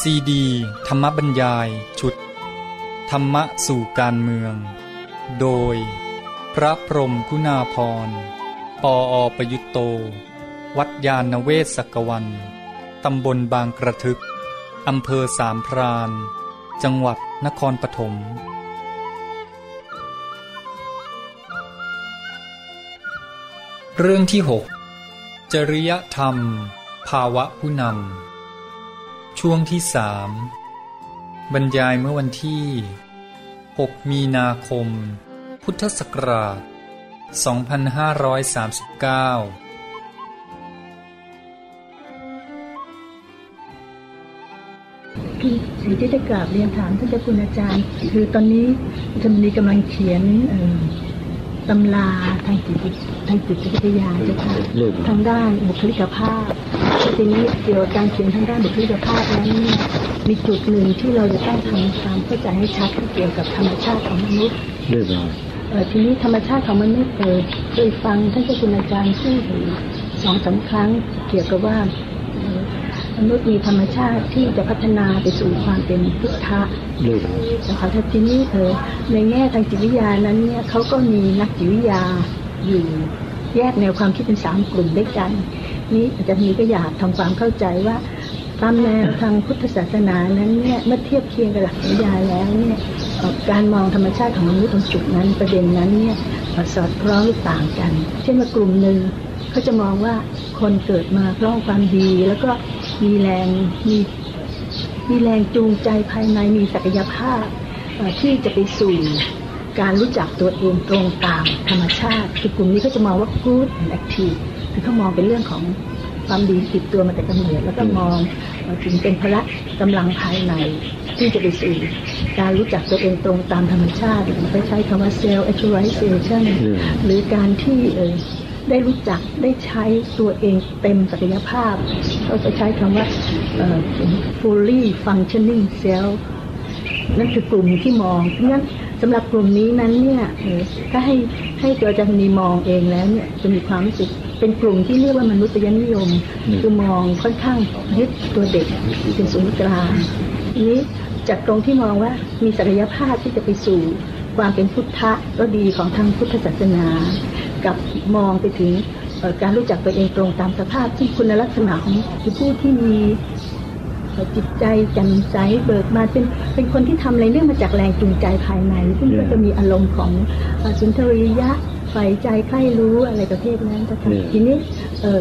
ซีดี ธรรมบรรยาย ชุด ธรรมะสู่การเมือง โดย พระพรมคุณาพร ปออประยุตโต วัดยาณเวศกวัน ตำบลบางกระทึก อำเภอสามพรานจังหวัดนครปฐมเรื่องที่ 6 จริยธรรม ภาวะผู้นำ ช่วงที่สามบรรยายเมื่อวันที่ 6 มีนาคม พุทธศักราช 2539สิ่งที่จะกราบเรียนถามท่านเจ้าคุณอาจารย์ คือตอนนี้จะมีกำลังเขียนเตำราทางจิตวิทางจิตวิทยาเจ้าค่ะทางด้านบุคลิกภาพทีนี้เกี่ยวกับการเขียนทางด้านบุคลิกภาพนั้นเนี่ยมีจุดหนึ่งที่เราจะต้องทำความเข้าใจให้ชัดที่เกี่ยวกับธรรมชาติของมนุษย์เรียบร้อยเอ่อทีนี้ธรรมชาติของมนุษย์เออเคยฟังท่านเจ้าคุณอาจารย์พูดถึงสองสามครั้งเกี่ยวกับว่าเอ่อ มนุษย์มีธรรมชาติที่จะพัฒนาไปสู่ความเป็นพุทธะเรียบร้อยนะคะแต่ทีนี้เออในแง่ทางจิตวิทยานั้นเนี่ยเขาก็มีนักจิตวิทยาอยู่แยกแนวความคิดเป็นสามกลุ่มด้วยกัน นี้อาจารย์มีก็อยากทำความเข้าใจว่าตามแนวทางพุทธศาสนานั้นเนี่ยเมื่อเทียบเคียงกับหลักจิตวิทยาแล้วเนี่ยเอ่อการมองธรรมชาติของมนุษย์ตรงจุดนั้นประเด็นนั้นเนี่ยเอ่อสอดคล้องหรือต่างกัน เช่นว่ากลุ่มหนึ่งเขาจะมองว่าคนเกิดมาเพราะความดีแล้วก็ มีแรงมีมีแรงจูงใจภายในมีศักยภาพที่จะไปสู่การรู้จักตัวเองตรงตามธรรมชาติ คือกลุ่มนี้ก็จะมองว่า good and active คือเขามองเป็นเรื่องของความดีติดตัวมาแต่กำเนิดแล้วก็มองเอ่อถึงเป็นพละกำลังภายในที่จะไปสู่การรู้จักตัวเองตรงตามธรรมชาติไปใช้คำว่า self actualization หรือการที่ ได้รู้จักได้ใช้ตัวเองเต็มศักยภาพเขาจะใช้คำว่าเอ่อ fully functioning self นั่นคือกลุ่มที่มอง เพราะงั้นสำหรับกลุ่มนี้นั้นเนี่ยเอ่อถ้าให้ให้ตัวอาจารย์นีมองเองแล้วเนี่ยจะมีความรู้สึกเป็นกลุ่มที่เรียกว่ามนุษยนิยม คือมองค่อนข้างยึดตัวเด็กเป็นศูนย์กลางทีนี้จากตรงที่มองว่ามีศักยภาพที่จะไปสู่ความเป็นพุทธะก็ดีของทางพุทธศาสนา กับมองไปถึงเอ่อการรู้จักตัวเองตรงตามสภาพที่คุณลักษณะของคือผู้ที่มีจิตใจแจ่มใสเบิกบานเป็นเป็นคนที่ทำอะไรเนื่องมาจากแรงจูงใจภายในซึ่งก็จะมีอารมณ์ของเอ่อสุนทรียะใฝ่ใจใคร่รู้อะไรประเภทนั้นนะคะทีนี้เออ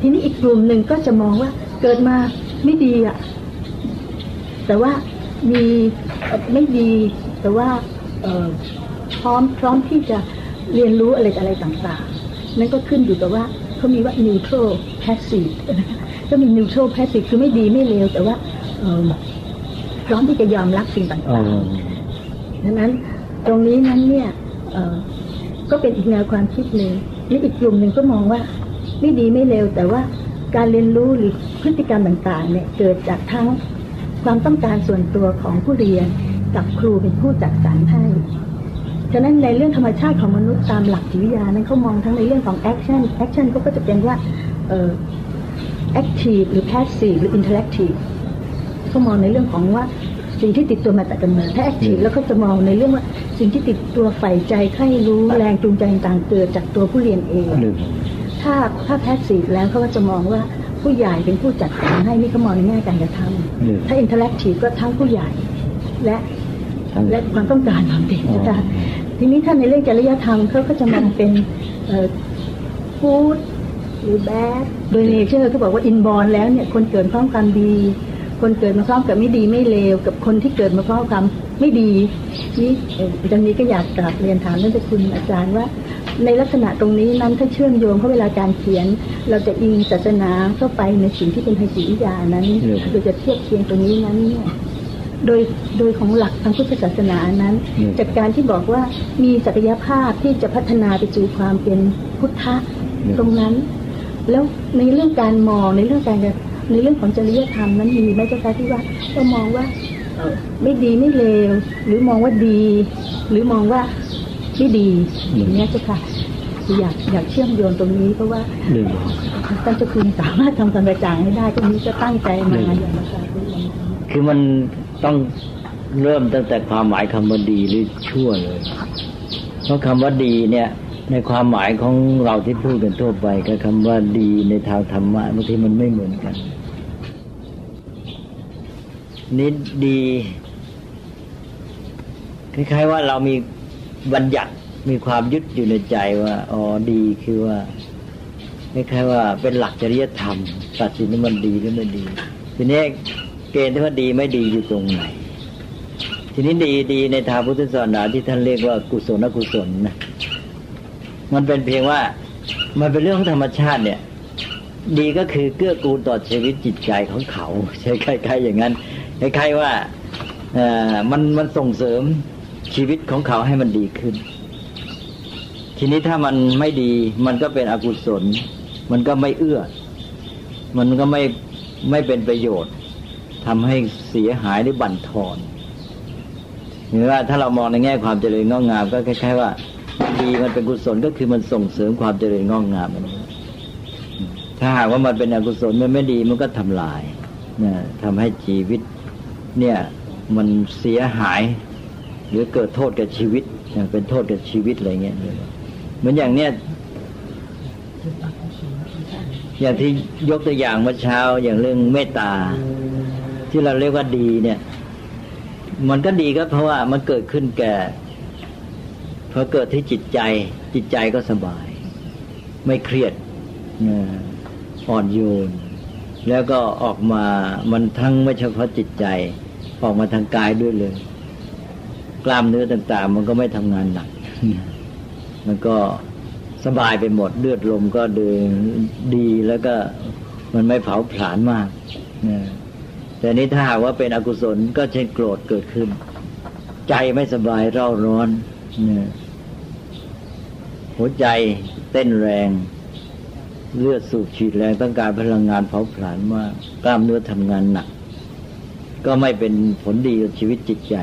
ทีนี้อีกกลุ่มหนึ่งก็จะมองว่าเกิดมาไม่ดีอะแต่ว่ามีเอ่อไม่ดีแต่ว่าเอ่อพร้อมพร้อมที่จะ เรียนรู้อะไรต่ออะไรต่างๆ นั่นก็ขึ้นอยู่กับว่าเขามีว่า neutral passive นะคะก็มี neutral passive คือไม่ดีไม่เลวแต่ว่าเอิ่มพร้อมที่จะยอมรับสิ่งต่าอ๋องๆดังนั้นตรงนี้นั้นเนี่ยเอ่อก็เป็นอีกแนวความคิดหนึ่งนี่อีกกลุ่มหนึ่งก็มองว่า ไม่ดีไม่เลวแต่ว่าการเรียนรู้หรือพฤติกรรมต่างๆ เนี่ยเกิดจากทั้งความต้องการส่วนตัวของผู้เรียนกับครูเป็นผู้จัดสรรให้ ฉะนั้นในเรื่องธรรมชาติของมนุษย์ตามหลักจิตวิทยานั้นเขามองทั้งในเรื่องของ action action เขาก็จะเป็นว่าเอ่อ active หรือ passive หรือ interactive เขามองในเรื่องของว่าสิ่งที่ติดตัวมาแต่กำเนิดถ้า active แล้วเขาจะมองในเรื่องว่าสิ่งที่ติดตัวใฝ่ใจใคร่รู้แรงจูงใจต่างๆเกิดจากตัวผู้เรียนเองเรียบร้อยถ้าถ้า passive แล้วเขาก็จะมองว่าผู้ใหญ่เป็นผู้จัดการให้นี่เขามองในแง่การกระทำเรียบถ้า interactive ก็ทั้งผู้ใหญ่และทั้ง และความต้องการของเด็กอ๋อนะคะทีนี้ถ้าในเรื่องจริยธรรมเขาก็จะมองเป็นกู๊ดหรือแบดโดยเนเจอร์เขาบอกว่าอินบอลแล้วเนี่ยคนเกิดพร้อมความดี คนเกิดมาพร้อมกับไม่ดีไม่เลว กับคนที่เกิดมาพร้อมกับความไม่ดีนี่เอ่ออาจารย์นี้ก็อยากกราบเรียนถามท่านเจ้าคุณอาจารย์ว่า ในลักษณะตรงนี้นั้นถ้าเชื่อมโยงเพราะเวลาการเขียน เราจะอิงศาสนาเข้าไปในสิ่งที่เป็นทางจิตวิทยานั้นโดยจะเทียบเคียงตรงนี้นั้นเนี่ย โดยโดยของหลักทางพุทธศาสนานั้นอืมจากการที่บอกว่ามีศักยภาพที่จะพัฒนาไปสู่ความเป็นพุทธะอืมตรงนั้น แล้วในเรื่องการมองในเรื่องการในเรื่องของจริยธรรมนั้นมีไหมเจ้าคะที่ว่าเรามองว่าเอ่อไม่ดีไม่เลวหรือมองว่าดี หรือมองว่าไม่ดีอย่างเนี้ยเจ้าค่ะคืออยากอยากเชื่อมโยงตรงนี้เพราะว่าท่านเจ้าคุณสามารถทำความกระจ่างให้ได้ตรงนี้ก็ตั้งใจมาอย่างมาการคือมัน ต้องเริ่มตั้งแต่ความหมายคำว่าดีหรือชั่วเลย เพราะคำว่าดีเนี่ย ในความหมายของเราที่พูดกันทั่วไปกับคำว่าดีในทางธรรมะบางทีมันไม่เหมือนกันนิดดีคล้ายๆว่าเรามีบัญญัติมีความยึดอยู่ในใจว่าอ๋อดีคือว่าคล้ายๆว่าเป็นหลักจริยธรรมตัดสินว่ามันดีหรือไม่ดี ทีนี้ เกณฑ์ที่ว่าดีไม่ดีอยู่ตรงไหน ทีนี้ดีดีในทางพุทธศาสนาที่ท่านเรียกว่ากุศลกุศลนะมันเป็นเพียงว่ามันเป็นเรื่องของธรรมชาติเนี่ย ดีก็คือเกื้อกูลต่อชีวิตจิตใจของเขาใช่คล้ายๆอย่างนั้นคล้ายๆว่าเออมันมันส่งเสริมชีวิตของเขาให้มันดีขึ้น ทีนี้ถ้ามันไม่ดี มันก็เป็นอกุศล มันก็ไม่เอื้อ มันก็ไม่ไม่เป็นประโยชน์ ทำให้เสียหายหรือบั่นทอนหรือว่าถ้าเรามองในแง่ความเจริญงอกงาม ก็คล้ายๆว่าดีมันเป็นกุศลก็คือมันส่งเสริมความเจริญงอกงามมันถ้าหากว่ามันเป็นอกุศลมันไม่ดีมันก็ทำลายนะทำให้ชีวิตเนี่ยมันเสียหาย หรือเกิดโทษกับชีวิตอย่างเป็นโทษกับชีวิตอะไรเงี้ยเหมือนอย่างเนี้ยอย่างที่ยกตัวอย่างเมื่อเช้าอย่างเรื่องเมตตา ที่เราเรียกว่าดีเนี่ย มันก็ดีก็เพราะว่ามันเกิดขึ้นแก่พอเกิดที่จิตใจจิตใจก็สบาย ไม่เครียดอ่อนโยน แล้วก็ออกมามันทั้งไม่เฉพาะจิตใจ ออกมาทางกายด้วยเลย กล้ามเนื้อต่าง ๆ มันก็ไม่ทำงานหนัก มันก็สบายไปหมดเลือดลมก็เดินดีแล้วก็มันไม่เผาผลาญมาก แต่นี้ถ้าว่าเป็นอกุศลก็เช่นโกรธเกิดขึ้น ใจไม่สบายเร่าร้อนหัวใจเต้นแรง เลือดสูบฉีดแรงต้องการพลังงานเผาผลาญมากกล้ามเนื้อทำงานหนัก ก็ไม่เป็นผลดีกับชีวิตจิตใจ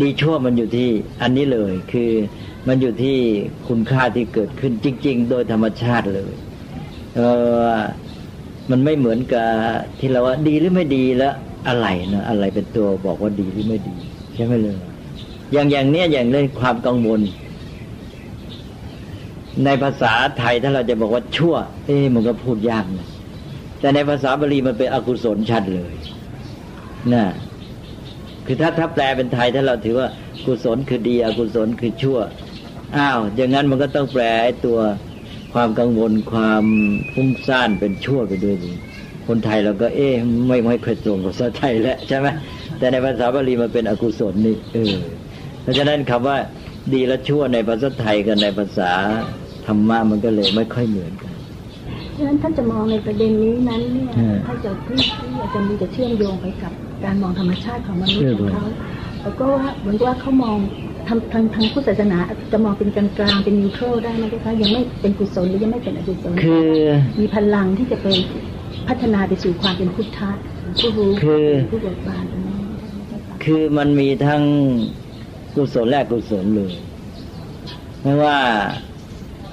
ดีชั่วมันอยู่ที่อันนี้เลยคือมันอยู่ที่คุณค่าที่เกิดขึ้นจริง ๆ โดยธรรมชาติเลย เออ มันไม่เหมือนกับที่เราว่าดีหรือไม่ดีแล้วอะไรนะอะไรเป็นตัวบอกว่าดีหรือไม่ดีใช่ไหมเลยอย่างอย่างเนี้ยอย่างเรื่องความกังวล ในภาษาไทยถ้าเราจะบอกว่าชั่ว เอ๊มันก็พูดยากนะแต่ในภาษาบาลีมันเป็นอกุศลชัดเลยนะคือถ้าถ้าแปลเป็นไทยถ้าเราถือว่ากุศลคือดีอกุศลคือชั่วอ้าวอย่างนั้นมันก็ต้องแปลไอ้ตัว ความกังวลความฟุ้งซ่านเป็นชั่วไปด้วยดีคนไทยเราก็เอ๊ะไม่ไม่เคยตรงภาษาไทยแล้วใช่ไหมแต่ในภาษาบาลีมันเป็นอกุศลนี่เออเพราะฉะนั้นคำว่าดีและชั่วในภาษาไทยกับในภาษาธรรมะมันก็เลยไม่ค่อยเหมือนกันฉะนั้นท่านจะมองในประเด็นนี้นั้นเนี่ยถ้าจะที่ที่อาจารย์มีจะเชื่อมโยงไปกับการมองธรรมชาติของมนุษย์ของเขาแล้วก็ว่าเหมือนว่าเขามอง ทางทางทางพุทธศาสนาจะมองเป็นกลางกลางเป็นนิวโตรได้ไหมคะยังไม่เป็นกุศลหรือยังไม่เป็นอกุศลคือมีพลังที่จะเป็นพัฒนาไปสู่ความเป็นพุทธะผู้รู้ผู้เบิกบานคือมันมีทั้งกุศลและกุศลเลยไม่ว่า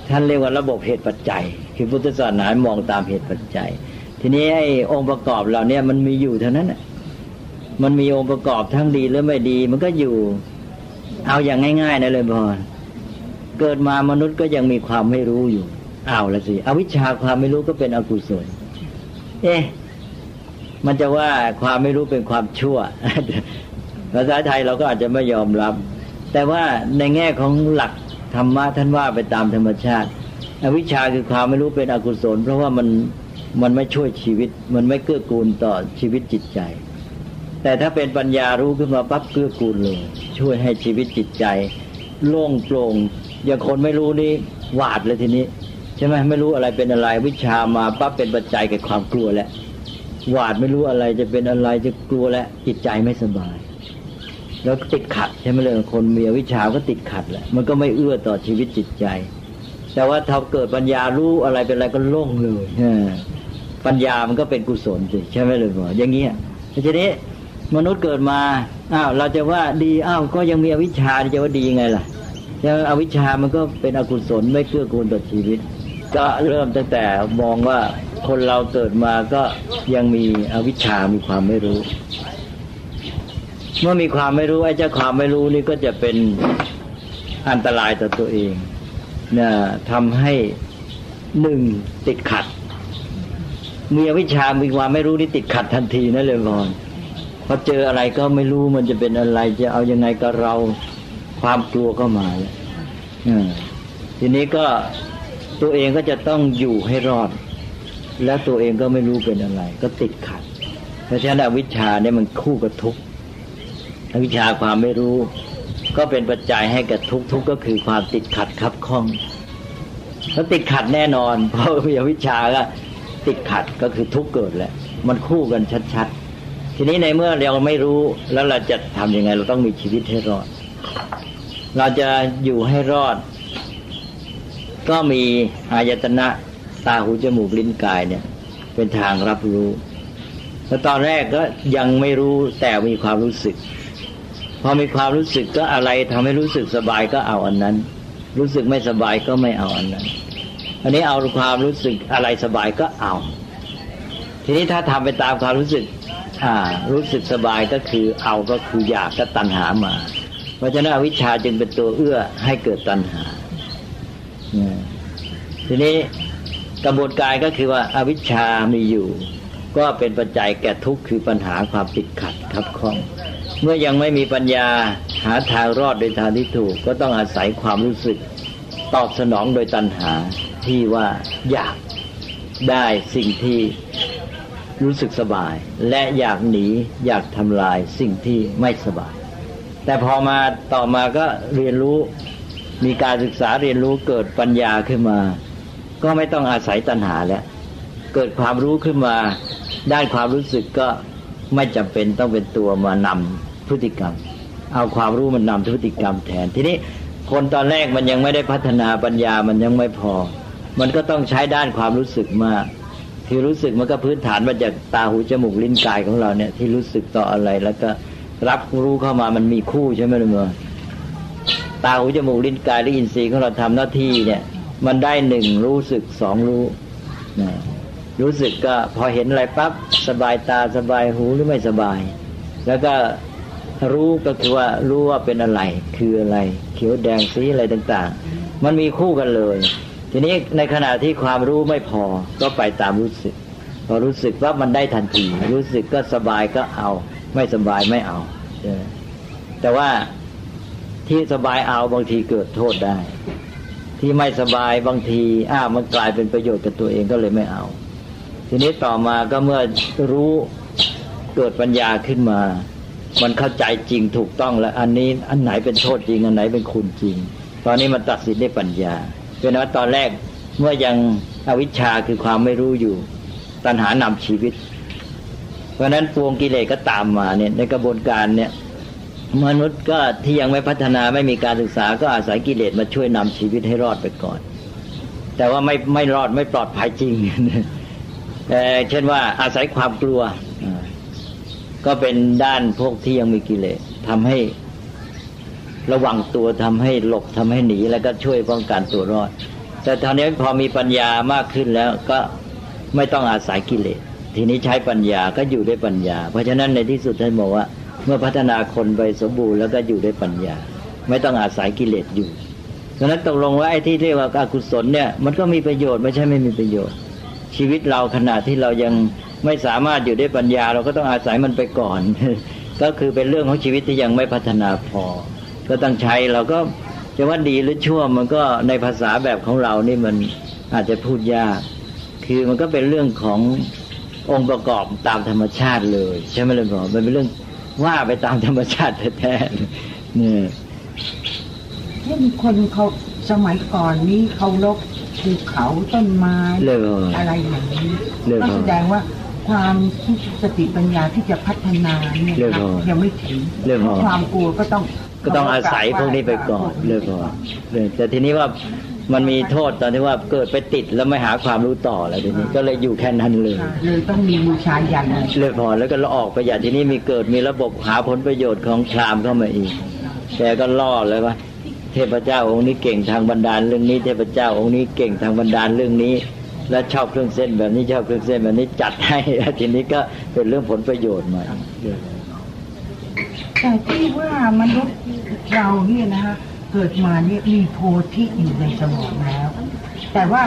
ท่านเรียกว่าระบบเหตุปัจจัย คือพุทธศาสนามองตามเหตุปัจจัย ทีนี้ไอ้องค์ประกอบเหล่านี้มันมีอยู่เท่านั้นแหะมันมีองค์ประกอบทั้งดีและไม่ดี มันก็อยู่ เอาอย่างง่ายๆนะเลยพอเกิดมามนุษย์ก็ยังมีความไม่รู้อยู่เอาละสิอวิชชาความไม่รู้ก็เป็นอกุศล เอ๊ะมันจะว่าความไม่รู้เป็นความชั่วภาษาไทยเราก็อาจจะไม่ยอมรับ แต่ว่าในแง่ของหลักธรรมะท่านว่าไปตามธรรมชาติ อวิชชาคือความไม่รู้เป็นอกุศล เพราะว่ามันมันไม่ช่วยชีวิต มันไม่เกื้อกูลต่อชีวิตจิตใจ แต่ถ้าเป็นปัญญารู้ขึ้นมาปั๊บเกื้อกูลเลย ช่วยให้ชีวิตจิตใจ โล่งโปร่งอย่างคนไม่รู้นี่หวาดเลยทีนี้ ใช่ไหมไม่รู้อะไรเป็นอะไร วิชามาปั๊บเป็นปัจจัยแก่ความกลัวแล้วหวาดไม่รู้อะไรจะเป็นอะไรจะกลัวแล้วจิตใจไม่สบาย แล้วติดขัดใช่ไหมเลยคนมีวิชาก็ติดขัดแหละมันก็ไม่เอื้อต่อชีวิตจิตใจ แต่ว่าถ้าเกิดปัญญารู้อะไรเป็นอะไรก็โล่งเลยปัญญามันก็เป็นกุศลสิใช่ไหมเลยบออย่างเงี้ยทีนี้ มนุษย์เกิดมาอ้าวเราจะว่าดีอ้าวก็ยังมีอวิชชาจะว่าดียังไงล่ะยังอวิชชามันก็เป็นอกุศลไม่เกื้อกูลต่อชีวิต ก็เริ่มตั้งแต่มองว่าคนเราเกิดมาก็ยังมีอวิชชามีความไม่รู้ เมื่อมีความไม่รู้ไอ้เจ้าความไม่รู้นี่ก็จะเป็นอันตรายต่อตัวเองนะทำให้หนึ่งติดขัดมีอวิชชามีความไม่รู้นี่ติดขัดทันทีนะเลยพอน อเจออะไรก็ไม่รู้มันจะเป็นอะไร จะเอายังไงกับเราความกลัวก็มาแล้วทีนี้ก็ตัวเองก็จะต้องอยู่ให้รอด แล้วตัวเองก็ไม่รู้เป็นอะไร ก็ติดขัด เพราะฉะนั้นอวิชชาเนี่ยมันคู่กับทุกข์อวิชชาความไม่รู้ ก็เป็นปัจจัยให้กับทุกข์ทุกข์ก็คือความติดขัดคับข้องแล้วติดขัดแน่นอน เพราะมีอวิชชาก็ติดขัดก็คือทุกข์เกิดแหละ มันคู่กันชัดๆ ทีนี้ในเมื่อเราไม่รู้แล้วเราจะทํำยังไง เราต้องมีชีวิตให้รอด เราจะอยู่ให้รอด ก็มีอายตนะตาหูจมูกลิ้นกายเนี่ย เป็นทางรับรู้แล้วตอนแรกก็ยังไม่รู้แต่มีความรู้สึก พอมีความรู้สึกก็อะไรทำให้รู้สึกสบายก็เอาอันนั้น รู้สึกไม่สบายก็ไม่เอาอันนั้น อันนี้เอาความรู้สึกอะไรสบายก็เอา ทีนี้ถ้าทำไปตามความรู้สึก อ่า รู้สึกสบายก็คือเอาก็คืออยากก็ตัณหามา เพราะฉะนั้นวิชาจึงเป็นตัวเอื้อให้เกิดตัณหาทีนี้กระบวนการก็คือว่าอาวิชชามีอยู่ ก็เป็นปัจจัยแก่ทุกข์คือปัญหาความติดขัดทับข้อง เมื่อยังไม่มีปัญญาหาทางรอดโดยทางที่ถูก ก็ต้องอาศัยความรู้สึก ตอบสนองโดยตัณหาที่ว่าอยากได้สิ่งที่ รู้สึกสบาย และอยากหนีอยากทำลายสิ่งที่ไม่สบาย แต่พอมาต่อมาก็เรียนรู้มีการศึกษาเรียนรู้เกิดปัญญาขึ้นมา ก็ไม่ต้องอาศัยตัณหาแล้ว เกิดความรู้ขึ้นมาด้านความรู้สึกก็ไม่จำเป็นต้องเป็นตัวมานำพฤติกรรม เอาความรู้มันนำพฤติกรรมแทน ทีนี้คนตอนแรกมันยังไม่ได้พัฒนาปัญญามันยังไม่พอ มันก็ต้องใช้ด้านความรู้สึกมาก ที่รู้สึกมันก็พื้นฐานมาจากตาหูจมูกลิ้นกายของเราเนี่ย ที่รู้สึกต่ออะไร แล้วก็รับรู้เข้ามามันมีคู่ใช่ไหมล่ะเมื่อตาหูจมูกลิ้นกายและอินทรีย์ของเราทำหน้าที่เนี่ย มันได้หนึ่งรู้สึกสองรู้นะรู้สึกก็พอเห็นอะไรปั๊บสบายตาสบายหูหรือไม่สบาย แล้วก็รู้ก็คือว่ารู้ว่าเป็นอะไร คืออะไรเขียวแดงสีอะไรต่าง ๆ มันมีคู่กันเลย ทีนี้ในขณะที่ความรู้ไม่พอก็ไปตามรู้สึก พอรู้สึกว่ามันได้ทันที รู้สึกก็สบายก็เอา ไม่สบายไม่เอาแต่ว่าที่สบายเอาบางทีเกิดโทษได้ ที่ไม่สบายบางทีอ้ามันกลายเป็นประโยชน์กับตัวเองก็เลยไม่เอา ทีนี้ต่อมาก็เมื่อรู้เกิดปัญญาขึ้นมา มันเข้าใจจริงถูกต้องแล้ว อันนี้อันไหนเป็นโทษจริง อันไหนเป็นคุณจริง ตอนนี้มันตัดสินได้ปัญญา เป็นว่าตอนแรกเมื่อยังอวิชชาคือความไม่รู้อยู่ ตัณหานำชีวิต เพราะนั้นปวงกิเลสก็ตามมาเนี่ยในกระบวนการเนี่ยมนุษย์ก็ที่ยังไม่พัฒนาไม่มีการศึกษาก็อาศัยกิเลสมาช่วยนำชีวิตให้รอดไปก่อน แต่ว่าไม่ไม่รอดไม่ปลอดภัยจริงเช่นว่าอาศัยความกลัว ก็เป็นด้านพวกที่ยังมีกิเลสทำให้ ระวังตัวทำให้หลบทำให้หนีแล้วก็ช่วยป้องกันตัวรอด แต่ตอนนี้พอมีปัญญามากขึ้นแล้วก็ไม่ต้องอาศัยกิเลส ทีนี้ใช้ปัญญาก็อยู่ด้วยปัญญา เพราะฉะนั้นในที่สุดท่านบอกว่า เมื่อพัฒนาคนไปสมบูรณ์แล้วก็อยู่ด้วยปัญญา ไม่ต้องอาศัยกิเลสอยู่ดังนั้นตกลงว่าไอ้ที่เรียกว่าอากุศลเนี่ยมันก็มีประโยชน์ไม่ใช่ไม่มีประโยชน์ ชีวิตเราขณะที่เรายังไม่สามารถอยู่ด้วยปัญญา เราก็ต้องอาศัยมันไปก่อน ก็คือเป็นเรื่องของชีวิตที่ยังไม่พัฒนาพอ ก็ต้องใช้เราก็จะว่าดีหรือชั่วมันก็ในภาษาแบบของเรานี่มันอาจจะพูดยาก คือมันก็เป็นเรื่องขององค์ประกอบตามธรรมชาติเลย ใช่ไหมเลยบอกมันเป็นเรื่องว่าไปตามธรรมชาติแท้ๆเนี่ยเช่นคนเขาสมัยก่อนนี้เขาลบภูเขาต้นไม้อะไรอย่างนี้ก็แสดงว่าความสติปัญญาที่จะพัฒนาเนี่ยยังไม่ถึงความกลัวก็ต้อง ก็ต้องอาศัยพวกนี้ไปก่อนเลยพอแต่ทีนี้ว่ามันมีโทษตอนที่ว่าเกิดไปติดแล้วไม่หาความรู้ต่อแล้วทีนี้ ก็เลยอยู่แค่นั้นเลยเลยต้องมีบูชายันเลยพอแล้วก็เราออกไปอย่างทีนี้มีเกิดมีระบบหาผลประโยชน์ของพรามเข้ามาอีกแกก็ล่อเลยว่า เทพเจ้าองค์นี้เก่งทางบรรดาลเรื่องนี้ เทพเจ้าองค์นี้เก่งทางบรรดาลเรื่องนี้ และชอบเครื่องเส้นแบบนี้ชอบเครื่องเส้นแบบนี้จัดให้ทีนี้ก็เป็นเรื่องผลประโยชน์มา แต่ที่ว่ามนุษย์เราเนี่ยนะคะเกิดมาเนี่ยมีโพธิอยู่ในสมองแล้ว แต่ว่า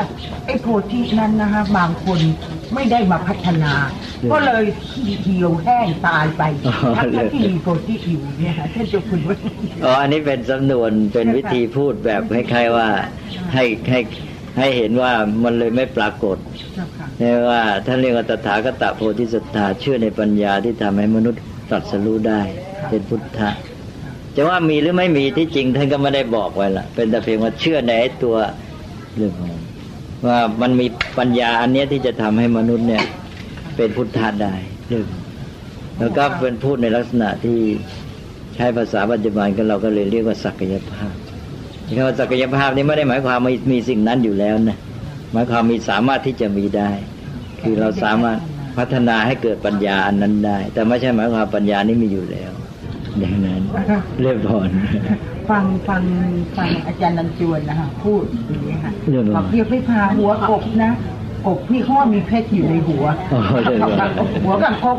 ไอ้โพธินั้นนะคะบางคนไม่ได้มาพัฒนา ก็เลยเหี่ยวแห้งตายไปทั้งที่มีโพธิอยู่เนี่ยค่ะท่านจะคุณว่าอ๋ออันนี้เป็นสำนวนเป็นวิธีพูดแบบคล้ายๆว่าให้ให้ให้เห็นว่ามันเลยไม่ปรากฏนี่ว่าท่านเรียกว่าตถาคตโพธิสัตธาเชื่อในปัญญาที่ทำให้มนุษย์ตรัสรู้ได้ เป็นพุทธะจะว่ามีหรือไม่มีที่จริงท่านก็ไม่ได้บอกไว้ละเป็นแต่เพียงว่าเชื่อในตัวเรื่องว่ามันมีปัญญาอันนี้ที่จะทำให้มนุษย์เนี่ย เป็นพุทธะได้เรื่องแล้วก็เป็นพูดในลักษณะที่ใช้ภาษาปัจจุบันกันเราก็เลยเรียกว่าศักยภาพคำว่าศักยภาพนี้ไม่ได้หมายความมีมีสิ่งนั้นอยู่แล้วนะหมายความมีสามารถที่จะมีได้ คือเราสามารถพัฒนาให้เกิดปัญญาอันนั้นได้ แต่ไม่ใช่หมายความปัญญานี้มีอยู่แล้ว อย่างนั้นเรียบร้อยฟังฟังฟังอาจารย์นันจวนนะคะพูดอย่างนี้ค่ะบอกเรียกไม่พาหัวกบนะกบพี่เขาว่ามีเพชรอยู่ในหัวหัวกับกบ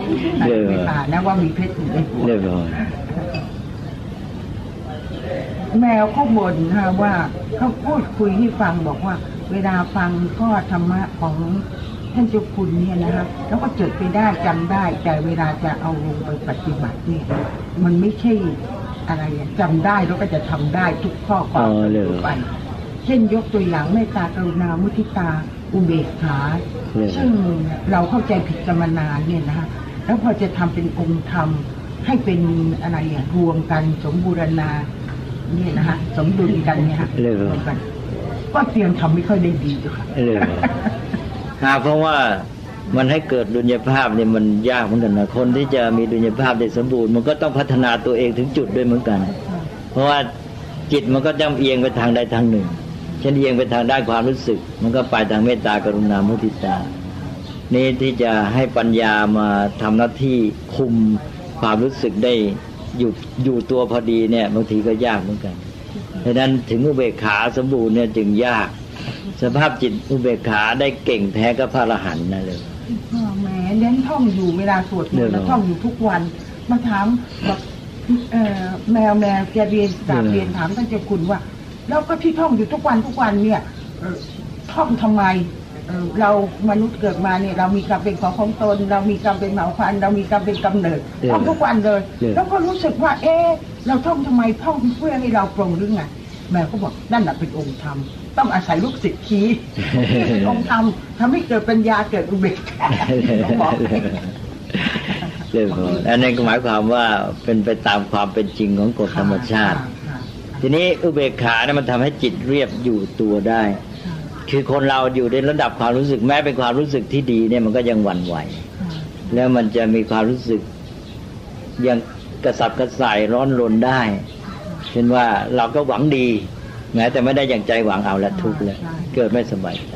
ไม่พานะว่ามีเพชรอยู่ในหัวเรียบร้อยแมวเขาบ่นค่ะว่าเขาพูดคุยให้ฟังบอกว่า เวลาฟังข้อธรรมะของ ท่านเจ้าคุณเนี่ยนะคะแล้วก็จดไปได้จำได้ แต่เวลาจะเอาลงไปปฏิบัติเนี่ยมันไม่ใช่อะไรจำได้แล้วก็จะทำได้ทุกข้อความไปเช่นยกตัวอย่างเมตตากรุณามุทิตาอุเบกขาซึ่งเราเข้าใจผิดกันมานานเนี่ยนะคะแล้วพอจะทำเป็นองค์ธรรมให้เป็นอะไรอย่างรวมกันสมบูรณาเนี่ยนะคะสมดุลกันเนี่ยค่ะก็เตรียมทำไม่ค่อยได้ดีค่ะ เพราะว่ามันให้เกิดดุลยภาพเนี่ยมันยากเหมือนกันนะคนที่จะมีดุลยภาพได้สมบูรณ์มันก็ต้องพัฒนาตัวเองถึงจุดด้วยเหมือนกัน เพราะว่าจิตมันก็จะเอียงไปทางใดทางหนึ่ง เช่นเอียงไปทางด้านความรู้สึก มันก็ไปทางเมตตากรุณามุทิตา นี่ที่จะให้ปัญญามาทำหน้าที่คุมความรู้สึกได้อยู่อยู่ตัวพอดีเนี่ยบางทีก็ยากเหมือนกันดังนั้นถึงอุเบกขาสมบูรณ์เนี่ยจึงยาก สภาพจิตอุเบกขาได้เก่งแท้ก็พระอรหันต์นั่นเลยแหมเน้นท่องอยู่เวลาสวดมนต์แล้วท่องอยู่ทุกวัน มาถามแบบแมวแมวแกเรียนกาเรียนถามท่านเจ้าคุณว่า แล้วก็ที่ท่องอยู่ทุกวันทุกวันเนี่ยท่องทำไมเรามนุษย์เกิดมาเนี่ยเรามีกรรมเป็นของของตน เรามีกรรมเป็นเหมาพันเรามีกรรมเป็นกำเนิดท่องทุกวันเลย แล้วก็รู้สึกว่า เอ๊เราท่องทำไมท่องเพื่อให้เราปรงหรือไงแม่ก็บอกนั่นแหละเป็นองค์ธรรม ต้องอาศัยลูกศิษย์ชี้องค์ธรรมทำให้เกิดปัญญาเกิดอุเบกขาบอกเรื่องอันนี้หมายความว่าเป็นไปตามความเป็นจริงของกฎธรรมชาติ ทีนี้อุเบกขาเนี่ยมันทำให้จิตเรียบอยู่ตัวได้ คือคนเราอยู่ในระดับความรู้สึกแม้เป็นความรู้สึกที่ดีเนี่ยมันก็ยังหวั่นไหว แล้วมันจะมีความรู้สึกยังกระสับกระส่ายร้อนรนได้ เช่นว่าเราก็หวังดี แม้แต่ไม่ได้อย่างใจหวังเอาละทุกข์แล้วเกิดไม่สบายใจ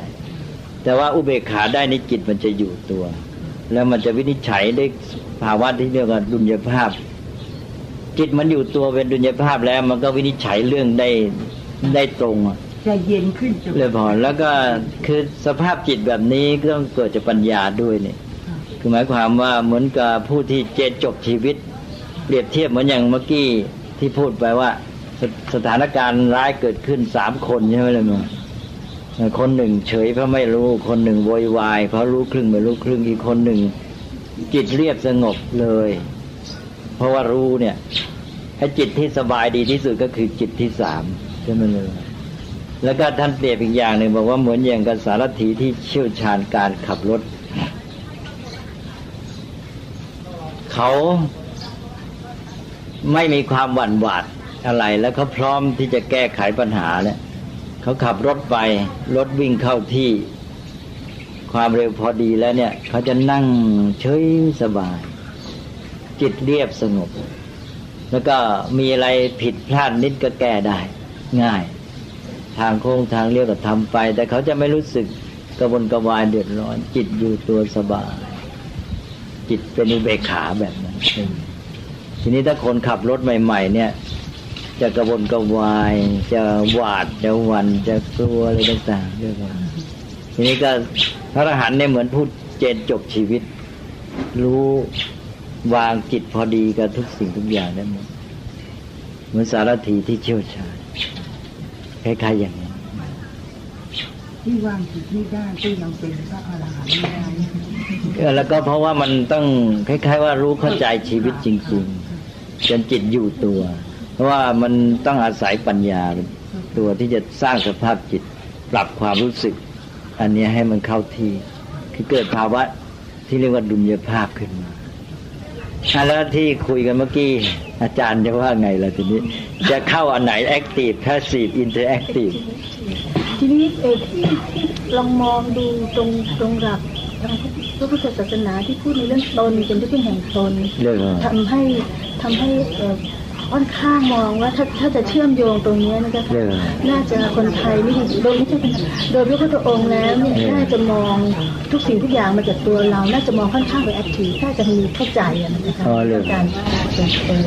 แต่ว่าอุเบกขาได้ในจิตมันจะอยู่ตัว แล้วมันจะวินิจฉัยได้ภาวะที่เรียกว่าดุลยภาพ จิตมันอยู่ตัวเป็นดุลยภาพแล้ว มันก็วินิจฉัยเรื่องได้ได้ตรงจะเย็นขึ้นเลยพอแล้วก็คือสภาพจิตแบบนี้ก็ต้องเกิดจากปัญญาด้วยเนี่ยคือหมายความว่าเหมือนกับผู้ที่เจจบชีวิต เปรียบเทียบเหมือนอย่างเมื่อกี้ที่พูดไปว่า สสถานการณ์ร้ายเกิดขึ้นสามคนใช่ไหมล่ะมึงคนหนึ่งเฉยเพราะไม่รู้ คนหนึ่งโวยวายเพราะรู้ครึ่งไม่รู้ครึ่งอีกคนหนึ่งจิตเรียบสงบเลย เพราะว่ารู้เนี่ยให้จิตที่สบายดีที่สุดก็คือจิตที่สามใช่ไหมเลยแล้วก็ท่านเปรียบอีกอย่างหนึ่งบอกว่าเหมือนอย่างกับสารถีที่เชี่ยวชาญการขับรถ เขาไม่มีความหวั่นหวาด อะไรแล้วเขาพร้อมที่จะแก้ไขปัญหาเนี่ยเขาขับรถไปรถวิ่งเข้าที่ ความเร็วพอดีแล้วเนี่ย เขาจะนั่งเฉยสบาย จิตเรียบสงบ แล้วก็มีอะไรผิดพลาดนิดก็แก้ได้ ง่าย ทางโค้งทางเรียกก็ทำไป แต่เขาจะไม่รู้สึกกระวนกระวายเดือดร้อน จิตอยู่ตัวสบาย จิตเป็นอุเบกขาแบบนั้นทีนี้ถ้าคนขับรถใหม่ ๆ เนี่ย จะกระวนกระวาย จะหวาดจะหวันจะกลัวอะไรต่างๆเรื่องทีนี้ก็พระอรหันต์เนี่ยเหมือนพูดเจนจบชีวิต รู้วางจิตพอดีกับทุกสิ่งทุกอย่างได้หมดเหมือนสารถีที่เชี่ยวชาญคล้ายๆอย่างนี้ที่วางจิตไม่ได้ที่ยังเป็นพระอรหันต์ไม่ได้แล้วก็เพราะว่ามันต้องคล้าย ๆ ว่ารู้เข้าใจชีวิตจริง ๆ จนจิตอยู่ตัวเพราะ ว่ามันต้องอาศัยปัญญาตัวที่จะสร้างสภาพจิต ปรับความรู้สึก อันนี้ให้มันเข้าที่คือเกิดภาวะที่เรียกว่าดุลยภาพขึ้นมาแล้วที่คุยกันเมื่อกี้ อาจารย์จะว่าไงล่ะทีนี้ จะเข้าอันไหน active passive interactiveทีนี้เอที่ลองมองดูตรงตรงหลักทางพระพุทธศาสนาที่พูดในเรื่องตนเป็นที่พึ่งแห่งตนทำให้ทำให้ ค่อนข้างมองว่าถ้าถ้าจะเชื่อมโยงตรงนี้นะคะน่าจะคนไทยไม่โดยไม่ใช่โดยพระพุทธองค์แล้วเนี่ยน่าจะมองทุกสิ่งทุกอย่างมาจากตัวเรา น่าจะมองค่อนข้างไปแอคทีฟถ้าจะมีเข้าใจนะคะการ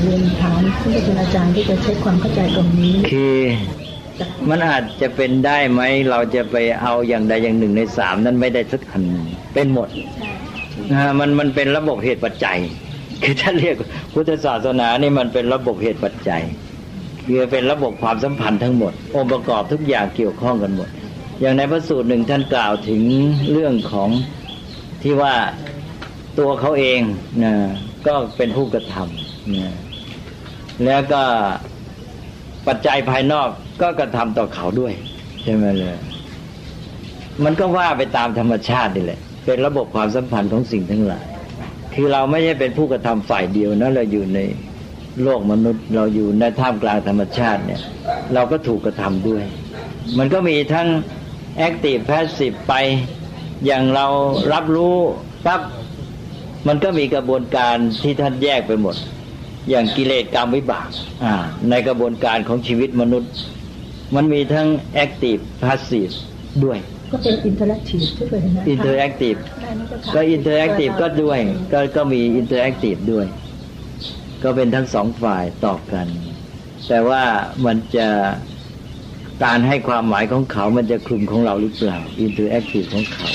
เรียนถามที่เป็นอาจารย์ที่จะใช้ความเข้าใจตรงนี้คือมันอาจจะเป็นได้ไหมเราจะไปเอาอย่างใดอย่างหนึ่งในสามนั้นไม่ได้สักอันเป็นหมดนะมันมันเป็นระบบเหตุปัจจัย คือถ้าเรียกพุทธศาสนานี่มันเป็นระบบเหตุปัจจัยคือเป็นระบบความสัมพันธ์ทั้งหมด องค์ประกอบทุกอย่างเกี่ยวข้องกันหมด อย่างในพระสูตรหนึ่งท่านกล่าวถึงเรื่องของที่ว่าตัวเขาเองนะก็เป็นผู้กระทำนะแล้วก็ปัจจัยภายนอกก็กระทำต่อเขาด้วยใช่ไหมเลยมันก็ว่าไปตามธรรมชาตินี่แหละ เป็นระบบความสัมพันธ์ของสิ่งทั้งหลาย คือเราไม่ใช่เป็นผู้กระทำฝ่ายเดียวนะเราอยู่ในโลกมนุษย์ เราอยู่ในท่ามกลางธรรมชาติเนี่ย เราก็ถูกกระทำด้วย มันก็มีทั้งแอคทีฟแพสซีฟไปอย่างเรารับรู้ปั๊บมันก็มีกระบวนการที่ท่านแยกไปหมด อย่างกิเลสกรรมวิบากในกระบวนการของชีวิตมนุษย์ มันมีทั้ง active passive ด้วย ก็เป็น interactive ด้วยนะ interactive ก็ interactive ก็ด้วย ก็ก็มี interactive ด้วย ก็เป็นทั้งสองฝ่ายต่อกัน แต่ว่ามันจะการให้ความหมายของเขา มันจะคลุมของเราหรือเปล่า interactive ของเขา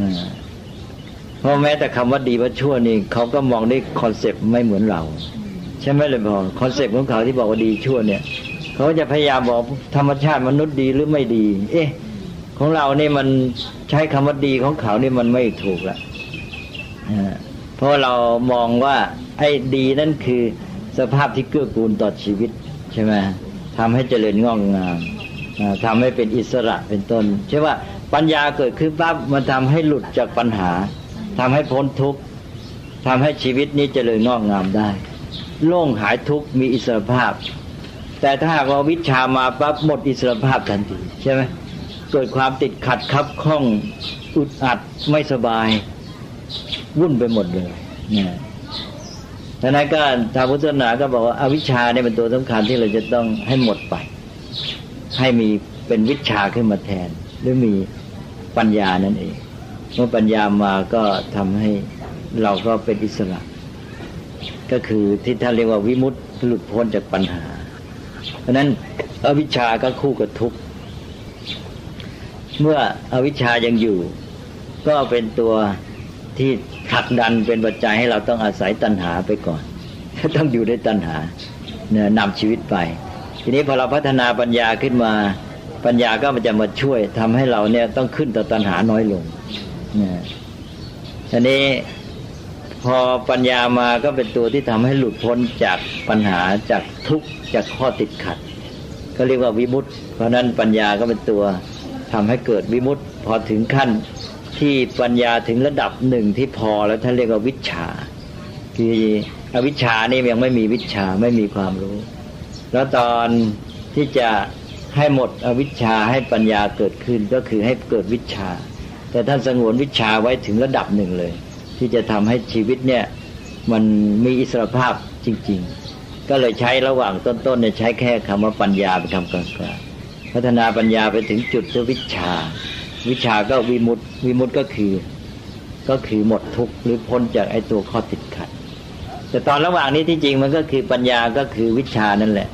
อ่าเพราะแม้แต่คำว่าดีว่าชั่วนี่เขาก็มองได้ concept ไม่เหมือนเรา ใช่ไหมเลยพอ concept ของเขาที่บอกว่าดีชั่วเนี่ย เขาจะพยายามบอกธรรมชาติมนุษย์ดีหรือไม่ดี เอ๊ะ ของเราเนี่ยมันใช้คำว่าดีของเขานี่มันไม่ถูกละเพราะเรามองว่าไอ้ดีนั่นคือสภาพที่เกื้อกูลต่อชีวิตใช่ไหมทำให้เจริญงอกงามทำให้เป็นอิสระเป็นต้น ใช่ว่าปัญญาเกิดขึ้นปั๊บมันทำให้หลุดจากปัญหาทำให้พ้นทุกข์ทำให้ชีวิตนี้เจริญงอกงามได้ โล่งหายทุกข์มีอิสรภาพ แต่ถ้าหากว่าวิชามาปั๊บหมดอิสรภาพทันทีใช่ไหม เกิดความติดขัดคับข้องอุดอัดไม่สบาย วุ่นไปหมดเลยนี่ดังนั้นก็ทางพุทธศาสนาก็บอกว่าอาวิชชาเนี่ยเป็นตัวสำคัญที่เราจะต้องให้หมดไป ให้มีเป็นวิชาขึ้นมาแทน หรือมีปัญญานั่นเอง เมื่อปัญญามาก็ทำให้เราก็เป็นอิสระ ก็คือที่ท่านเรียกว่าวิมุตติหลุดพ้นจากปัญหา เพราะนั้นอวิชชาก็คู่กับทุกข์ เมื่ออวิชชายังอยู่ ก็เป็นตัวที่ผลักดันเป็นปัจจัยให้เราต้องอาศัยตัณหาไปก่อนต้องอยู่ในตัณหาเนี่ยนำชีวิตไป ทีนี้พอเราพัฒนาปัญญาขึ้นมาปัญญาก็มันจะมาช่วยทำให้เราเนี่ยต้องขึ้นต่อตัณหาน้อยลงนะทีนี้พอปัญญามาก็เป็นตัวที่ทำให้หลุดพ้นจากปัญหาจากทุกข์จากข้อติดขัด ก็เรียกว่าวิมุตต์เพราะนั้นปัญญาก็เป็นตัว ทำให้เกิดวิมุตต์พอถึงขั้นที่ปัญญาถึงระดับหนึ่งที่พอแล้วท่านเรียกว่าวิชาคืออวิชานี่ยังไม่มีวิชาไม่มีความรู้ แล้วตอนที่จะให้หมดอวิชชาให้ปัญญาเกิดขึ้นก็คือให้เกิดวิชา แต่ท่านสงวนวิชาไว้ถึงระดับหนึ่งเลย ที่จะทำให้ชีวิตเนี่ยมันมีอิสรภาพจริง ๆ ก็เลยใช้ระหว่างต้นๆเนี่ยใช้แค่คำว่าปัญญาไปทำกลางๆ พัฒนาปัญญาไปถึงจุดที่วิชา วิชาก็วิมุตติวิมุตติก็คือ ก็คือหมดทุกข์หรือพ้นจากไอ้ตัวข้อติดขัด แต่ตอนระหว่างนี้ที่จริงมันก็คือปัญญาก็คือวิชานั่นแหละ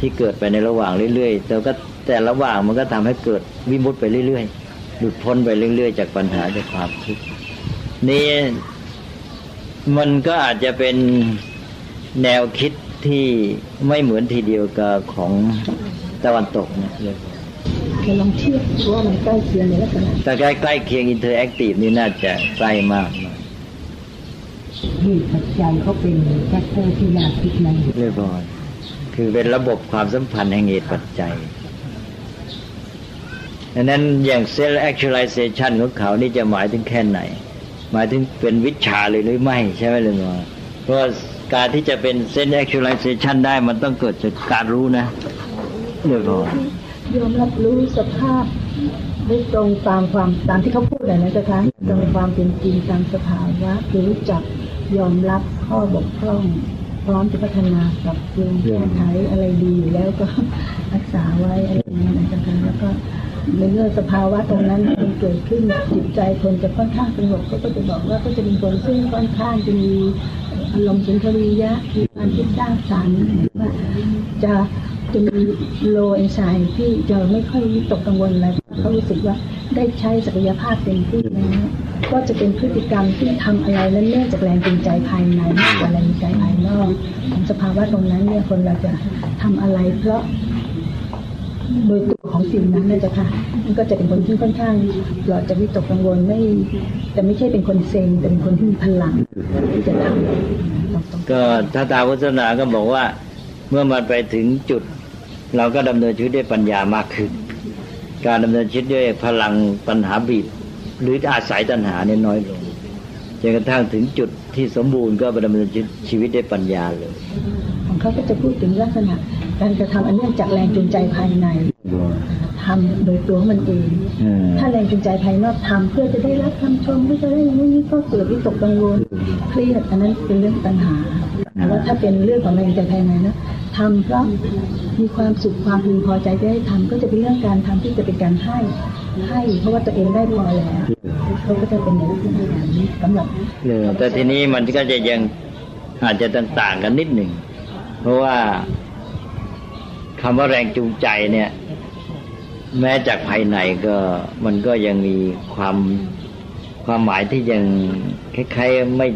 ที่เกิดไปในระหว่างเรื่อยๆแต่ก็แต่ระหว่างมันก็ทำให้เกิดวิมุตไปเรื่อยๆหลุดพ้นไปเรื่อยๆ จากปัญหาจากความทุกข์นี่มันก็อาจจะเป็นแนวคิดที่ไม่เหมือนทีเดียวกับของ ตะวันตกนะเลยเราลองเทียบว่ามันใกล้เคียงในลักษณะแต่ใกล้ใกล้เคียง interactive นี่น่าจะใกล้มากเหตุปัจจัยเขาเป็น factor ที่น่าคิดในเรียบร้อยคือเป็นระบบความสัมพันธ์แห่งเหตุปัจจัยดังนั้นอย่าง self-actualization ของเขานี่จะหมายถึงแค่ไหน หมายถึงเป็นวิชชาเลยหรือไม่ใช่ไหมลุงเพราะการที่จะเป็น self-actualization ได้มันต้องเกิดจากการรู้นะ เรียบร้อยยอมรับรู้สภาพได้ตรงตามความตามที่เขาพูดเลยนะจ๊ะคะตรงความเป็นจริงตามสภาวะคือรู้จักยอมรับข้อบกพร่องพร้อมจะพัฒนากับปรุงแก้ไขอะไรดีอยู่แล้วก็รักษาไว้อะไรอย่างนี้นะจ๊ะคะ แล้วก็ในเมื่อสภาวะตรงนั้นมันเกิดขึ้นจิตใจคนจะค่อนข้างสงบก็จะบอกว่าก็จะเป็นคนซึ่งค่อนข้างจะมีอารมณ์สุนทรียะมีการคิดสร้างสรรค์ว่าจะ จะมีโลเอนไซม์ที่จะไม่ค่อยตกกังวลอะไรเขารู้สึกว่าได้ใช้ศักยภาพเต็มที่แล้วก็จะเป็นพฤติกรรมที่ทำอะไรนั้นเนื่องจากแรงจูงใจภายในมากกว่าแรงจูงใจภายนอกของสภาวะตรงนั้นเนี่ยคนเราจะทำอะไรเพราะโดยตัวของสิ่งนั้นเนี่ยจะค่ะมันก็จะเป็นคนที่ค่อนข้างปลอดจากวิตกกังวลไม่ แต่ไม่ใช่เป็นคนเซ็งแต่เป็นคนที่มีพลังที่จะทำก็ถ้าตาวัฒนาก็บอกว่า เมื่อมันไปถึงจุด เราก็ดำเนินชีวิตด้วยปัญญามากขึ้น การดำเนินชีวิตด้วยพลังปัญหาบีบ หรืออาศัยตัณหาเนี่ยน้อยลงจนกระทั่งถึงจุดที่สมบูรณ์ก็ไปดำเนินชีวิตด้วยปัญญาเลย ของเขาก็จะพูดถึงลักษณะ การกระทำอันเนื่องจากแรงจูงใจภายในทำโดยตัวมันเอง ถ้าแรงจูงใจภายนอกทำเพื่อจะได้รับคำชมเพื่อจะได้อย่างนี้ก็เกิดวิตกกังวลเครียดอันนั้นเป็นเรื่องปัญหาแต่ว่าถ้าเป็นเรื่องของแรงใจภายในนะ ทำเพราะมีความสุขความพึงพอใจได้ทำก็จะเป็นเรื่องการทำที่จะเป็นการให้ให้ เพราะว่าตัวเองได้พอแล้วเขาก็จะเป็นอย่างนี้สำหรับแต่ทีนี้มันก็จะยังอาจจะต่างกันนิดหนึ่ง เพราะว่าคำว่าแรงจูงใจเนี่ย แม้จากภายในก็มันก็ยังมีความความหมายที่ยังคล้ายๆไม่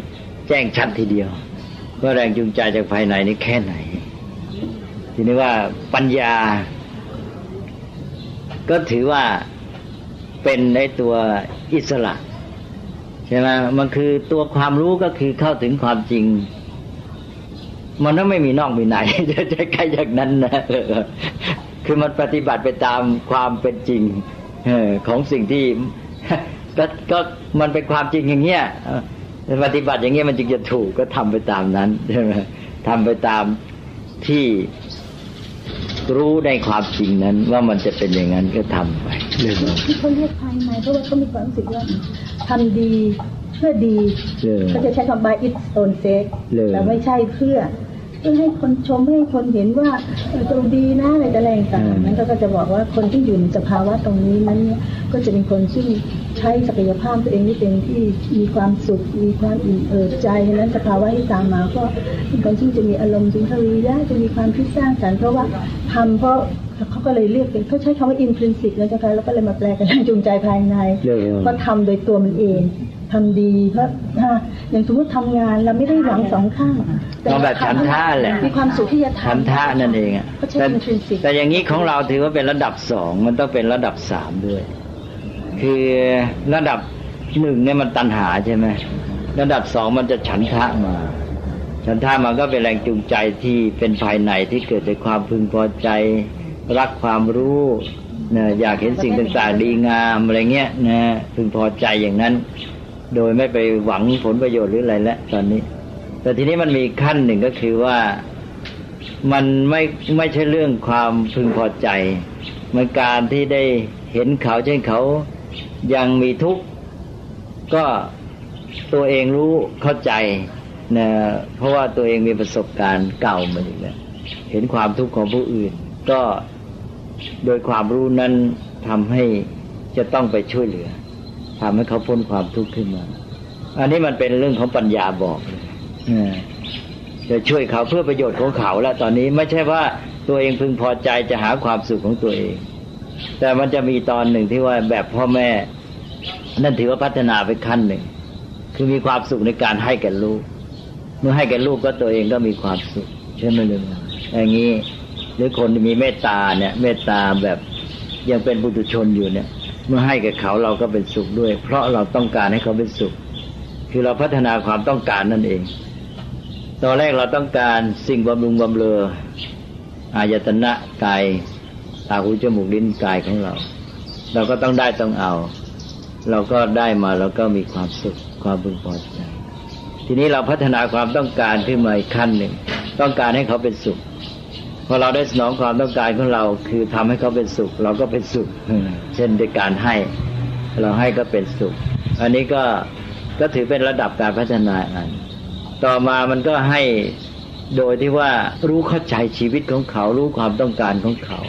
แจ้งชัดทีเดียวว่าแรงจูงใจจากภายในนี่แค่ไหน ทีนี้ว่าปัญญา ก็ถือว่าเป็นในตัวอิสระใช่ไหมมันคือตัวความรู้ก็คือเข้าถึงความจริง มันต้องไม่มีนอกมีในจะจะใกล้อย่างนั้นนะคือมันปฏิบัติไปตามความเป็นจริงของสิ่งที่ก็ก็มันเป็นความจริงอย่างเงี้ยปฏิบัติอย่างเงี้ยมันจึงจะถูกก็ทำไปตามนั้นใช่ไหมทำไปตามที่ รู้ในความจริงนั้น ว่ามันจะเป็นอย่างนั้นก็ทำไปที่เขาเรียกภายในเพราะว่าเขามีความรู้สึกว่าทำดีเพื่อดีเขาจะใช้คำ by its own sake แต่ไม่ใช่เพื่อเพื่อให้คนชมให้คนเห็นว่าเราดีนะอะไรแต่แรงต่างนั้นก็จะบอกว่าคนที่อยู่ในสภาวะตรงนี้นั้นเนี่ยก็จะเป็นคนที่ใช้ศักยภาพตัวเองที่เป็นที่มีความสุขมีความอิ่มเอิบใจนั้นสภาวะที่ตามมาก็เป็นคนที่จะมีอารมณ์สุนทรียะจะมีความคิดสร้างสรรค์เพราะว่าทำเพราะเขาก็เลยเรียกเป็นเขาใช้คำว่า intrinsic นะจ๊ะคะแล้วก็เลยมาแปลกันจูงใจภายในก็ทำโดยตัวมันเอง ทำดีเพราะอย่างสมมติทำงานเราไม่ได้หวังสองข้างเราแบบฉันท่าแหละมีความสุขที่จะทำฉันท่านั่นเองอะแต่แต่อย่างนี้ของเราถือว่าเป็นระดับสองมันต้องเป็นระดับสามด้วย คือระดับหนึ่งเนี่ยมันตัณหาใช่ไหมระดับสองมันจะฉันทะมาฉันทะมันก็เป็นแรงจูงใจที่เป็นภายในที่เกิดจากความพึงพอใจ รักความรู้นะอยากเห็นสิ่งต่างๆดีงามอะไรเงี้ยนะพึงพอใจอย่างนั้น โดยไม่ไปหวังผลประโยชน์หรืออะไรแล้วตอนนี้ แต่ทีนี้มันมีขั้นหนึ่งก็คือว่ามันไม่ไม่ใช่เรื่องความพึงพอใจ มันการที่ได้เห็นเขาเช่นเขายังมีทุกข์ก็ตัวเองรู้เข้าใจนะเพราะว่าตัวเองมีประสบการณ์เก่ามาอยู่แล้วเห็นความทุกข์ของผู้อื่น ก็โดยความรู้นั้นทำให้จะต้องไปช่วยเหลือ ทำให้เขาพ้นความทุกข์ขึ้นมา อันนี้มันเป็นเรื่องของปัญญาบอกเลยจะช่วยเขาเพื่อประโยชน์ของเขาแล้วตอนนี้ไม่ใช่ว่าตัวเองพึงพอใจจะหาความสุขของตัวเอง แต่มันจะมีตอนหนึ่งที่ว่าแบบพ่อแม่ นั่นถือว่าพัฒนาไปขั้นหนึ่ง คือมีความสุขในการให้แก่ลูก เมื่อให้แก่ลูกก็ตัวเองก็มีความสุข ใช่ไหมล่ะอย่างนี้หรือคนที่มีเมตตาเนี่ย เมตตาแบบยังเป็นบุตุชนอยู่เนี่ย เมื่อให้แก่เขาเราก็เป็นสุขด้วย เพราะเราต้องการให้เขาเป็นสุข คือเราพัฒนาความต้องการนั่นเอง ตอนแรกเราต้องการสิ่งบำรุงบำเรออายตนะกายตาหูจมูกลิ้นกายของเรา เราก็ต้องได้ต้องเอา เราก็ได้มาเราก็มีความสุขความพึงพอใจทีนี้เราพัฒนาความต้องการขึ้นมาอีกขั้นหนึ่ง ต้องการให้เขาเป็นสุข พอเราได้สนองความต้องการของเรา คือทำให้เขาเป็นสุข เราก็เป็นสุขเช่นด้วยการให้ เราให้ก็เป็นสุข อันนี้ก็ก็ถือเป็นระดับการพัฒนาอันต่อมามันก็ให้โดยที่ว่ารู้เข้าใจชีวิตของเขา รู้ความต้องการของเขา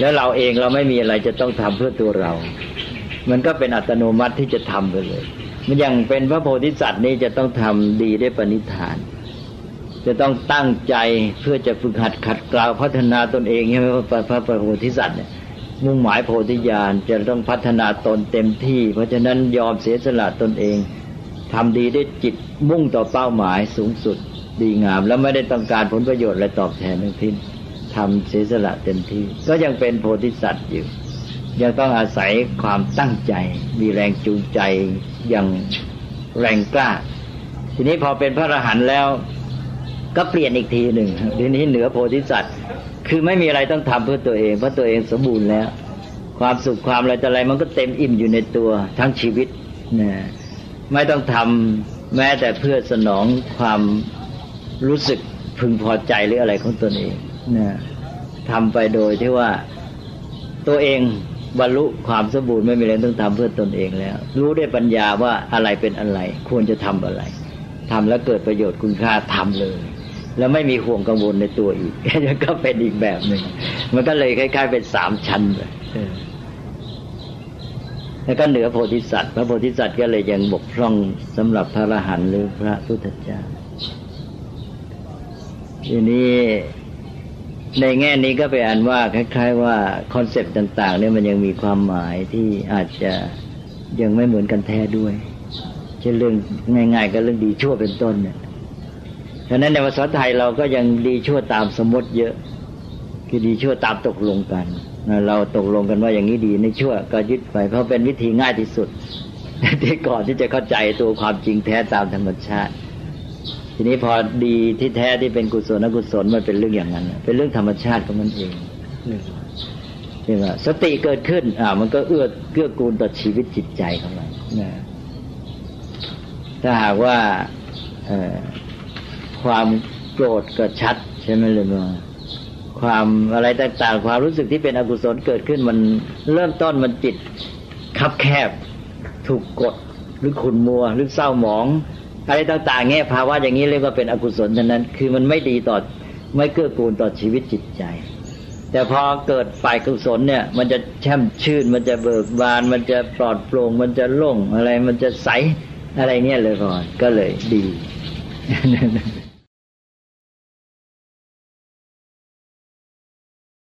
แล้วเราเองเราไม่มีอะไรจะต้องทำเพื่อตัวเรา มันก็เป็นอัตโนมัติที่จะทำไปเลย มันอย่างเป็นพระโพธิสัตว์นี่จะต้องทำดีได้ปณิธาน จะต้องตั้งใจเพื่อจะฝึกหัดขัดเกลาพัฒนาตนเองใช่ไหมพระพระโพธิสัตว์เนี่ยมุ่งหมายโพธิญาณจะต้องพัฒนาตนเต็มที่ เพราะฉะนั้นยอมเสียสละตนเองทำดีด้วยจิตมุ่งต่อเป้าหมายสูงสุดดีงาม แล้วไม่ได้ต้องการผลประโยชน์อะไรตอบแทนทั้งทิ้นทำเสียสละเต็มที่ ก็ยังเป็นโพธิสัตว์อยู่ ยังต้องอาศัยความตั้งใจ มีแรงจูงใจอย่างแรงกล้า ทีนี้พอเป็นพระอรหันต์แล้ว ก็เปลี่ยนอีกทีหนึ่งทีนี้เหนือโพธิสัตว์ คือไม่มีอะไรต้องทำเพื่อตัวเองเพราะตัวเองสมบูรณ์แล้ว ความสุขความอะไรต่อะไรมันก็เต็มอิ่มอยู่ในตัวทั้งชีวิตนะไม่ต้องทำแม้แต่เพื่อสนองความรู้สึกพึงพอใจหรืออะไรของตนเองนะทำไปโดยที่ว่าตัวเองบรรลุความสมบูรณ์ไม่มีอะไรต้องทำเพื่อตนเองแล้ว รู้ได้ปัญญาว่าอะไรเป็นอะไร ควรจะทำอะไรทำแล้วเกิดประโยชน์คุณค่าทำเลย แล้วไม่มีห่วงกังวลในตัวอีกก็เป็นอีกแบบหนึ่งมันก็เลยคล้าย ๆ เป็นสามชั้นเลยแล้วก็เหนือโพธิสัตว์พระโพธิสัตว์ก็เลยยังบกพร่องสำหรับพระอรหันต์หรือพระพุทธเจ้าทีนี้ในแง่นี้ก็ไปอ่านว่าคล้าย ๆ ว่าคอนเซปต์ต่าง ๆ เนี่ยมันยังมีความหมายที่อาจจะยังไม่เหมือนกันแท้ด้วย เช่นเรื่องง่าย ๆ ก็เรื่องดีชั่วเป็นต้นเนี่ย ฉะนั้นในภาษาไทยเราก็ยังดีชั่วตามสมมติเยอะ คือดีชั่วตามตกลงกัน เราตกลงกันว่าอย่างนี้ดีในชั่วก็ยึดไป เพราะเป็นวิธีง่ายที่สุดที่ก่อนที่จะเข้าใจตัวความจริงแท้ตามธรรมชาติ ทีนี้พอดีที่แท้ที่เป็นกุศลอกุศลมันเป็นเรื่องอย่างนั้น เป็นเรื่องธรรมชาติของมันเองใช่ไหมสติเกิดขึ้น อ่า มันก็เอื้อเกื้อกูลต่อชีวิตจิตใจของมันนะถ้าหากว่า ความโกรธก็ชัด ใช่ไหมลยว่าความอะไรต่างๆ ความรู้สึกที่เป็นอกุศลเกิดขึ้นมันเริ่มต้นมันจิตคับแคบ ถูกกดหรือขุนมัวหรือเศร้าหมอง อะไรต่างๆเงี้ยภาวะอย่างนี้เรียกว่าเป็นอกุศลฉะนั้น คือมันไม่ดีต่อไม่เกื้อกูลต่อชีวิตจิตใจ แต่พอเกิดฝ่ายกุศลเนี่ย มันจะแช่มชื่น มันจะเบิกบาน มันจะปลอดโปร่งมันจะโล่งอะไรมันจะใสอะไรเงี้ยเลยก่อนก็เลยดี